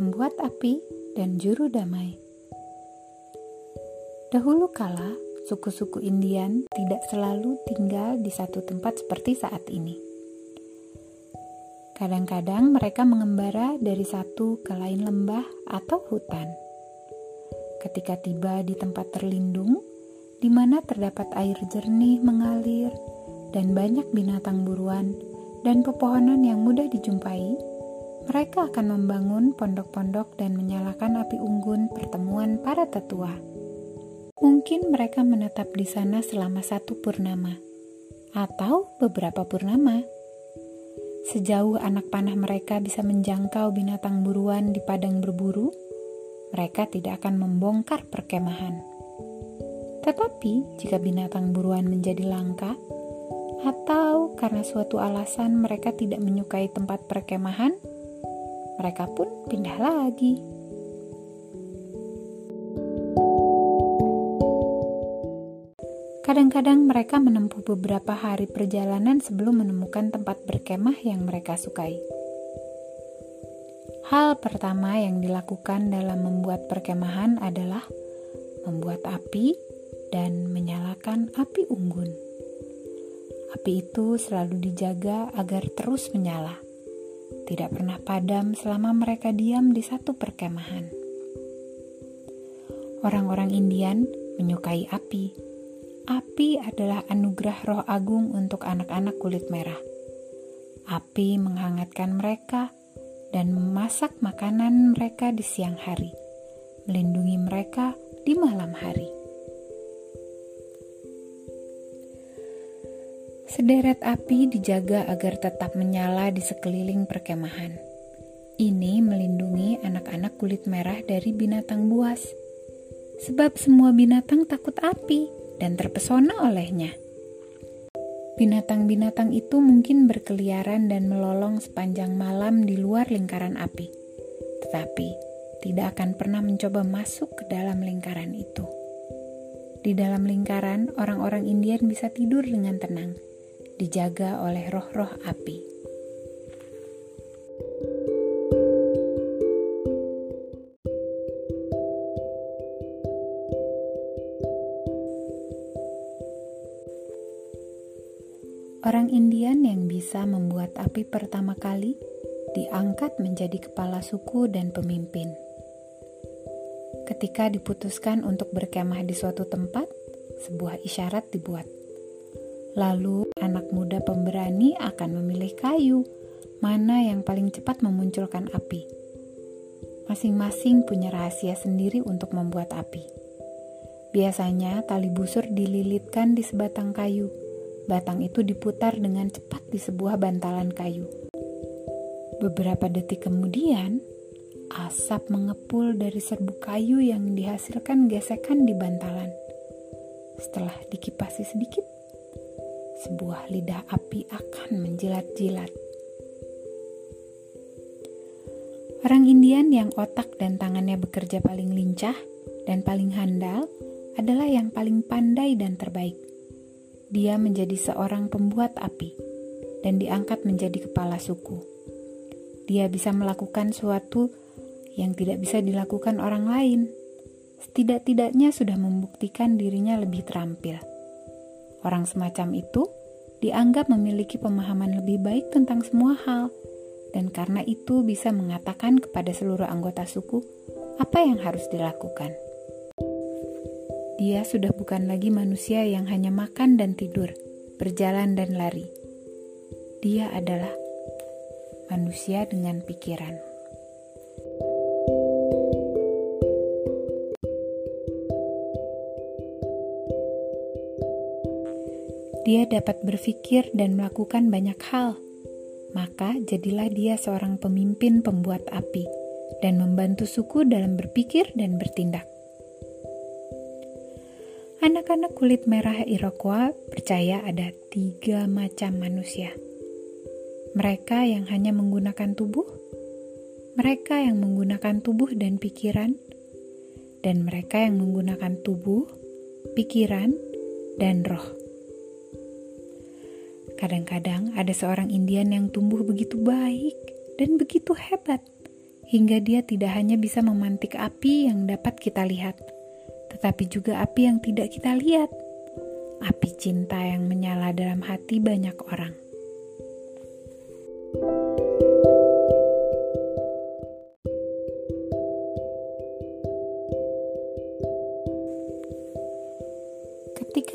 pembuat api, dan juru damai. Dahulu kala, suku-suku Indian tidak selalu tinggal di satu tempat seperti saat ini. Kadang-kadang mereka mengembara dari satu ke lain lembah atau hutan. Ketika tiba di tempat terlindung, di mana terdapat air jernih mengalir dan banyak binatang buruan dan pepohonan yang mudah dijumpai, mereka akan membangun pondok-pondok dan menyalakan api unggun pertemuan para tetua. Mungkin mereka menetap di sana selama satu purnama, atau beberapa purnama. Sejauh anak panah mereka bisa menjangkau binatang buruan di padang berburu, mereka tidak akan membongkar perkemahan. Tetapi, jika binatang buruan menjadi langka, atau karena suatu alasan mereka tidak menyukai tempat perkemahan, mereka pun pindah lagi. Kadang-kadang mereka menempuh beberapa hari perjalanan sebelum menemukan tempat berkemah yang mereka sukai. Hal pertama yang dilakukan dalam membuat perkemahan adalah membuat api dan menyalakan api unggun. Api itu selalu dijaga agar terus menyala tidak pernah padam selama mereka diam di satu perkemahan. Orang-orang Indian menyukai api. Api adalah anugerah roh agung untuk anak-anak kulit merah. Api menghangatkan mereka dan memasak makanan mereka di siang hari, melindungi mereka di malam hari. Sederet api dijaga agar tetap menyala di sekeliling perkemahan. Ini melindungi anak-anak kulit merah dari binatang buas. Sebab semua binatang takut api dan terpesona olehnya. Binatang-binatang itu mungkin berkeliaran dan melolong sepanjang malam di luar lingkaran api, tetapi tidak akan pernah mencoba masuk ke dalam lingkaran itu. Di dalam lingkaran, orang-orang Indian bisa tidur dengan tenang dijaga oleh roh-roh api. Orang Indian yang bisa membuat api pertama kali diangkat menjadi kepala suku dan pemimpin. Ketika diputuskan untuk berkemah di suatu tempat, sebuah isyarat dibuat. Lalu, anak muda pemberani akan memilih kayu, mana yang paling cepat memunculkan api. Masing-masing punya rahasia sendiri untuk membuat api. Biasanya, tali busur dililitkan di sebatang kayu. Batang itu diputar dengan cepat di sebuah bantalan kayu. Beberapa detik kemudian, asap mengepul dari serbuk kayu yang dihasilkan gesekan di bantalan. Setelah dikipasi sedikit, sebuah lidah api akan menjilat-jilat. Orang Indian yang otak dan tangannya bekerja paling lincah dan paling handal adalah yang paling pandai dan terbaik. Dia menjadi seorang pembuat api dan diangkat menjadi kepala suku. Dia bisa melakukan suatu yang tidak bisa dilakukan orang lain. Setidak-tidaknya sudah membuktikan dirinya lebih terampil. Orang semacam itu dianggap memiliki pemahaman lebih baik tentang semua hal, dan karena itu bisa mengatakan kepada seluruh anggota suku apa yang harus dilakukan. Dia sudah bukan lagi manusia yang hanya makan dan tidur, berjalan dan lari. Dia adalah manusia dengan pikiran. Dia dapat berpikir dan melakukan banyak hal. Maka jadilah dia seorang pemimpin pembuat api dan membantu suku dalam berpikir dan bertindak. Anak-anak kulit merah Iroquois percaya ada tiga macam manusia. Mereka yang hanya menggunakan tubuh, mereka yang menggunakan tubuh dan pikiran, dan mereka yang menggunakan tubuh, pikiran, dan roh. Kadang-kadang ada seorang Indian yang tumbuh begitu baik dan begitu hebat. hingga dia tidak hanya bisa memantik api yang dapat kita lihat, tetapi juga api yang tidak kita lihat. Api cinta yang menyala dalam hati banyak orang.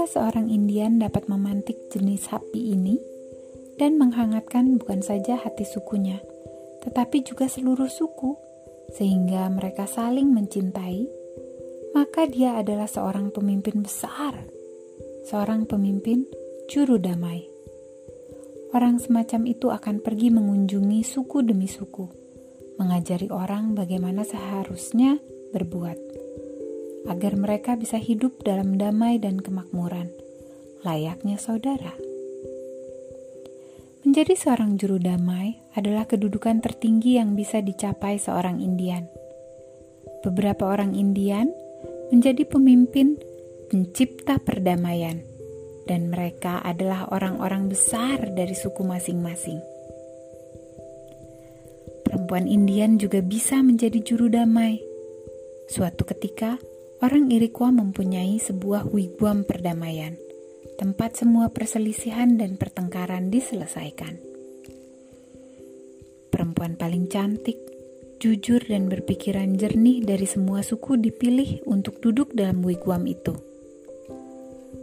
Seorang Indian dapat memantik jenis api ini dan menghangatkan bukan saja hati sukunya, tetapi juga seluruh suku, sehingga mereka saling mencintai, maka dia adalah seorang pemimpin besar, seorang pemimpin juru damai. Orang semacam itu akan pergi mengunjungi suku demi suku, mengajari orang bagaimana seharusnya berbuat, agar mereka bisa hidup dalam damai dan kemakmuran, layaknya saudara. Menjadi seorang juru damai adalah kedudukan tertinggi yang bisa dicapai seorang Indian. Beberapa orang Indian menjadi pemimpin pencipta perdamaian, dan mereka adalah orang-orang besar dari suku masing-masing. Perempuan Indian juga bisa menjadi juru damai. Suatu ketika, orang Iroquois mempunyai sebuah wigwam perdamaian tempat semua perselisihan dan pertengkaran diselesaikan. Perempuan paling cantik, jujur, dan berpikiran jernih dari semua suku dipilih untuk duduk dalam wigwam itu.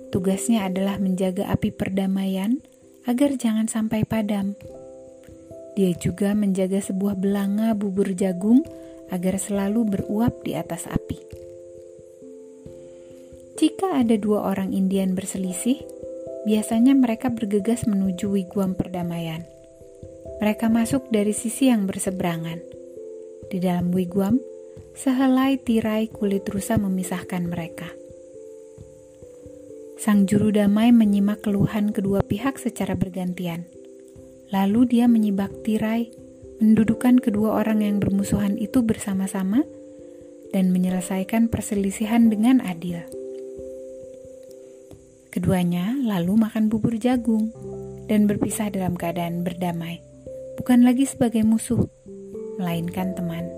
Tugasnya adalah menjaga api perdamaian agar jangan sampai padam. Dia juga menjaga sebuah belanga bubur jagung agar selalu beruap di atas api. Jika ada dua orang Indian berselisih, biasanya mereka bergegas menuju wigwam perdamaian. Mereka masuk dari sisi yang berseberangan. Di dalam wigwam, sehelai tirai kulit rusa memisahkan mereka. Sang juru damai menyimak keluhan kedua pihak secara bergantian. Lalu dia menyibak tirai, mendudukan kedua orang yang bermusuhan itu bersama-sama, dan menyelesaikan perselisihan dengan adil. Keduanya lalu makan bubur jagung dan berpisah dalam keadaan berdamai, bukan lagi sebagai musuh, melainkan teman.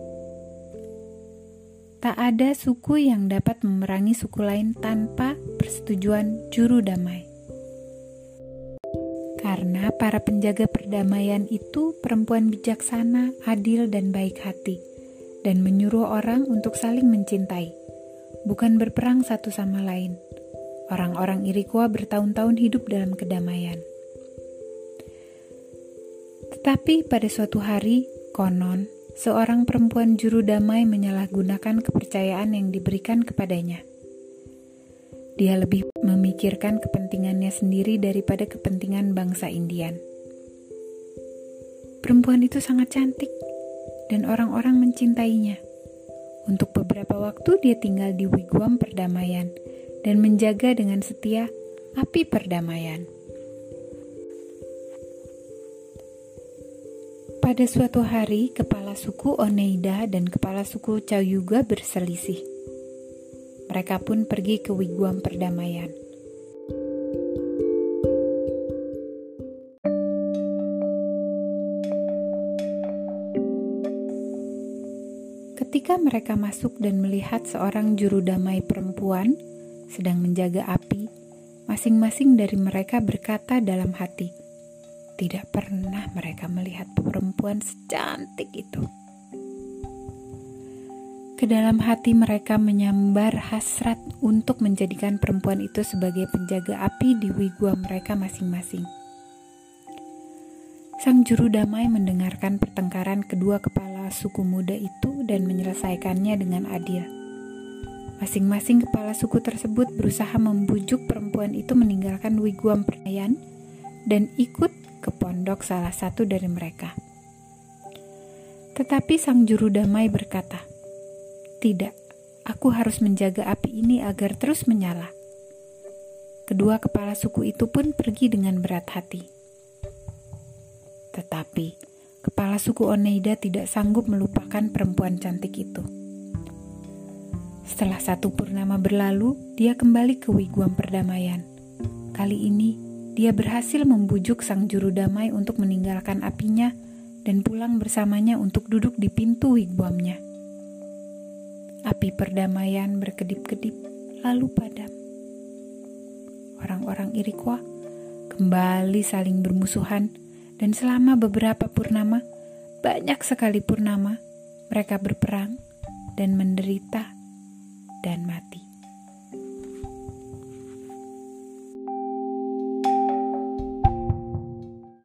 Tak ada suku yang dapat memerangi suku lain tanpa persetujuan juru damai. Karena para penjaga perdamaian itu perempuan bijaksana, adil, dan baik hati, dan menyuruh orang untuk saling mencintai, bukan berperang satu sama lain Orang-orang Iroquois bertahun-tahun hidup dalam kedamaian. Tetapi pada suatu hari, konon, seorang perempuan juru damai menyalahgunakan kepercayaan yang diberikan kepadanya. Dia lebih memikirkan kepentingannya sendiri daripada kepentingan bangsa Indian. Perempuan itu sangat cantik, dan orang-orang mencintainya. Untuk beberapa waktu, dia tinggal di wigwam perdamaian dan menjaga dengan setia api perdamaian. Pada suatu hari, kepala suku Oneida dan kepala suku Cayuga berselisih. Mereka pun pergi ke wigwam perdamaian. Ketika mereka masuk dan melihat seorang juru damai perempuan sedang menjaga api, masing-masing dari mereka berkata dalam hati, "Tidak pernah mereka melihat perempuan secantik itu." Ke dalam hati mereka menyambar hasrat untuk menjadikan perempuan itu sebagai penjaga api di wigwam mereka masing-masing. Sang juru damai mendengarkan pertengkaran kedua kepala suku muda itu dan menyelesaikannya dengan adil. Masing-masing kepala suku tersebut berusaha membujuk perempuan itu meninggalkan wigwam perayaan dan ikut ke pondok salah satu dari mereka. Tetapi sang juru damai berkata, "Tidak, aku harus menjaga api ini agar terus menyala." Kedua kepala suku itu pun pergi dengan berat hati. Tetapi kepala suku Oneida tidak sanggup melupakan perempuan cantik itu. Setelah satu purnama berlalu, dia kembali ke wigwam perdamaian. Kali ini, dia berhasil membujuk sang juru damai untuk meninggalkan apinya dan pulang bersamanya untuk duduk di pintu wigwamnya. Api perdamaian berkedip-kedip lalu padam. Orang-orang Iroquois kembali saling bermusuhan dan selama beberapa purnama, banyak sekali purnama, mereka berperang dan menderita dan mati.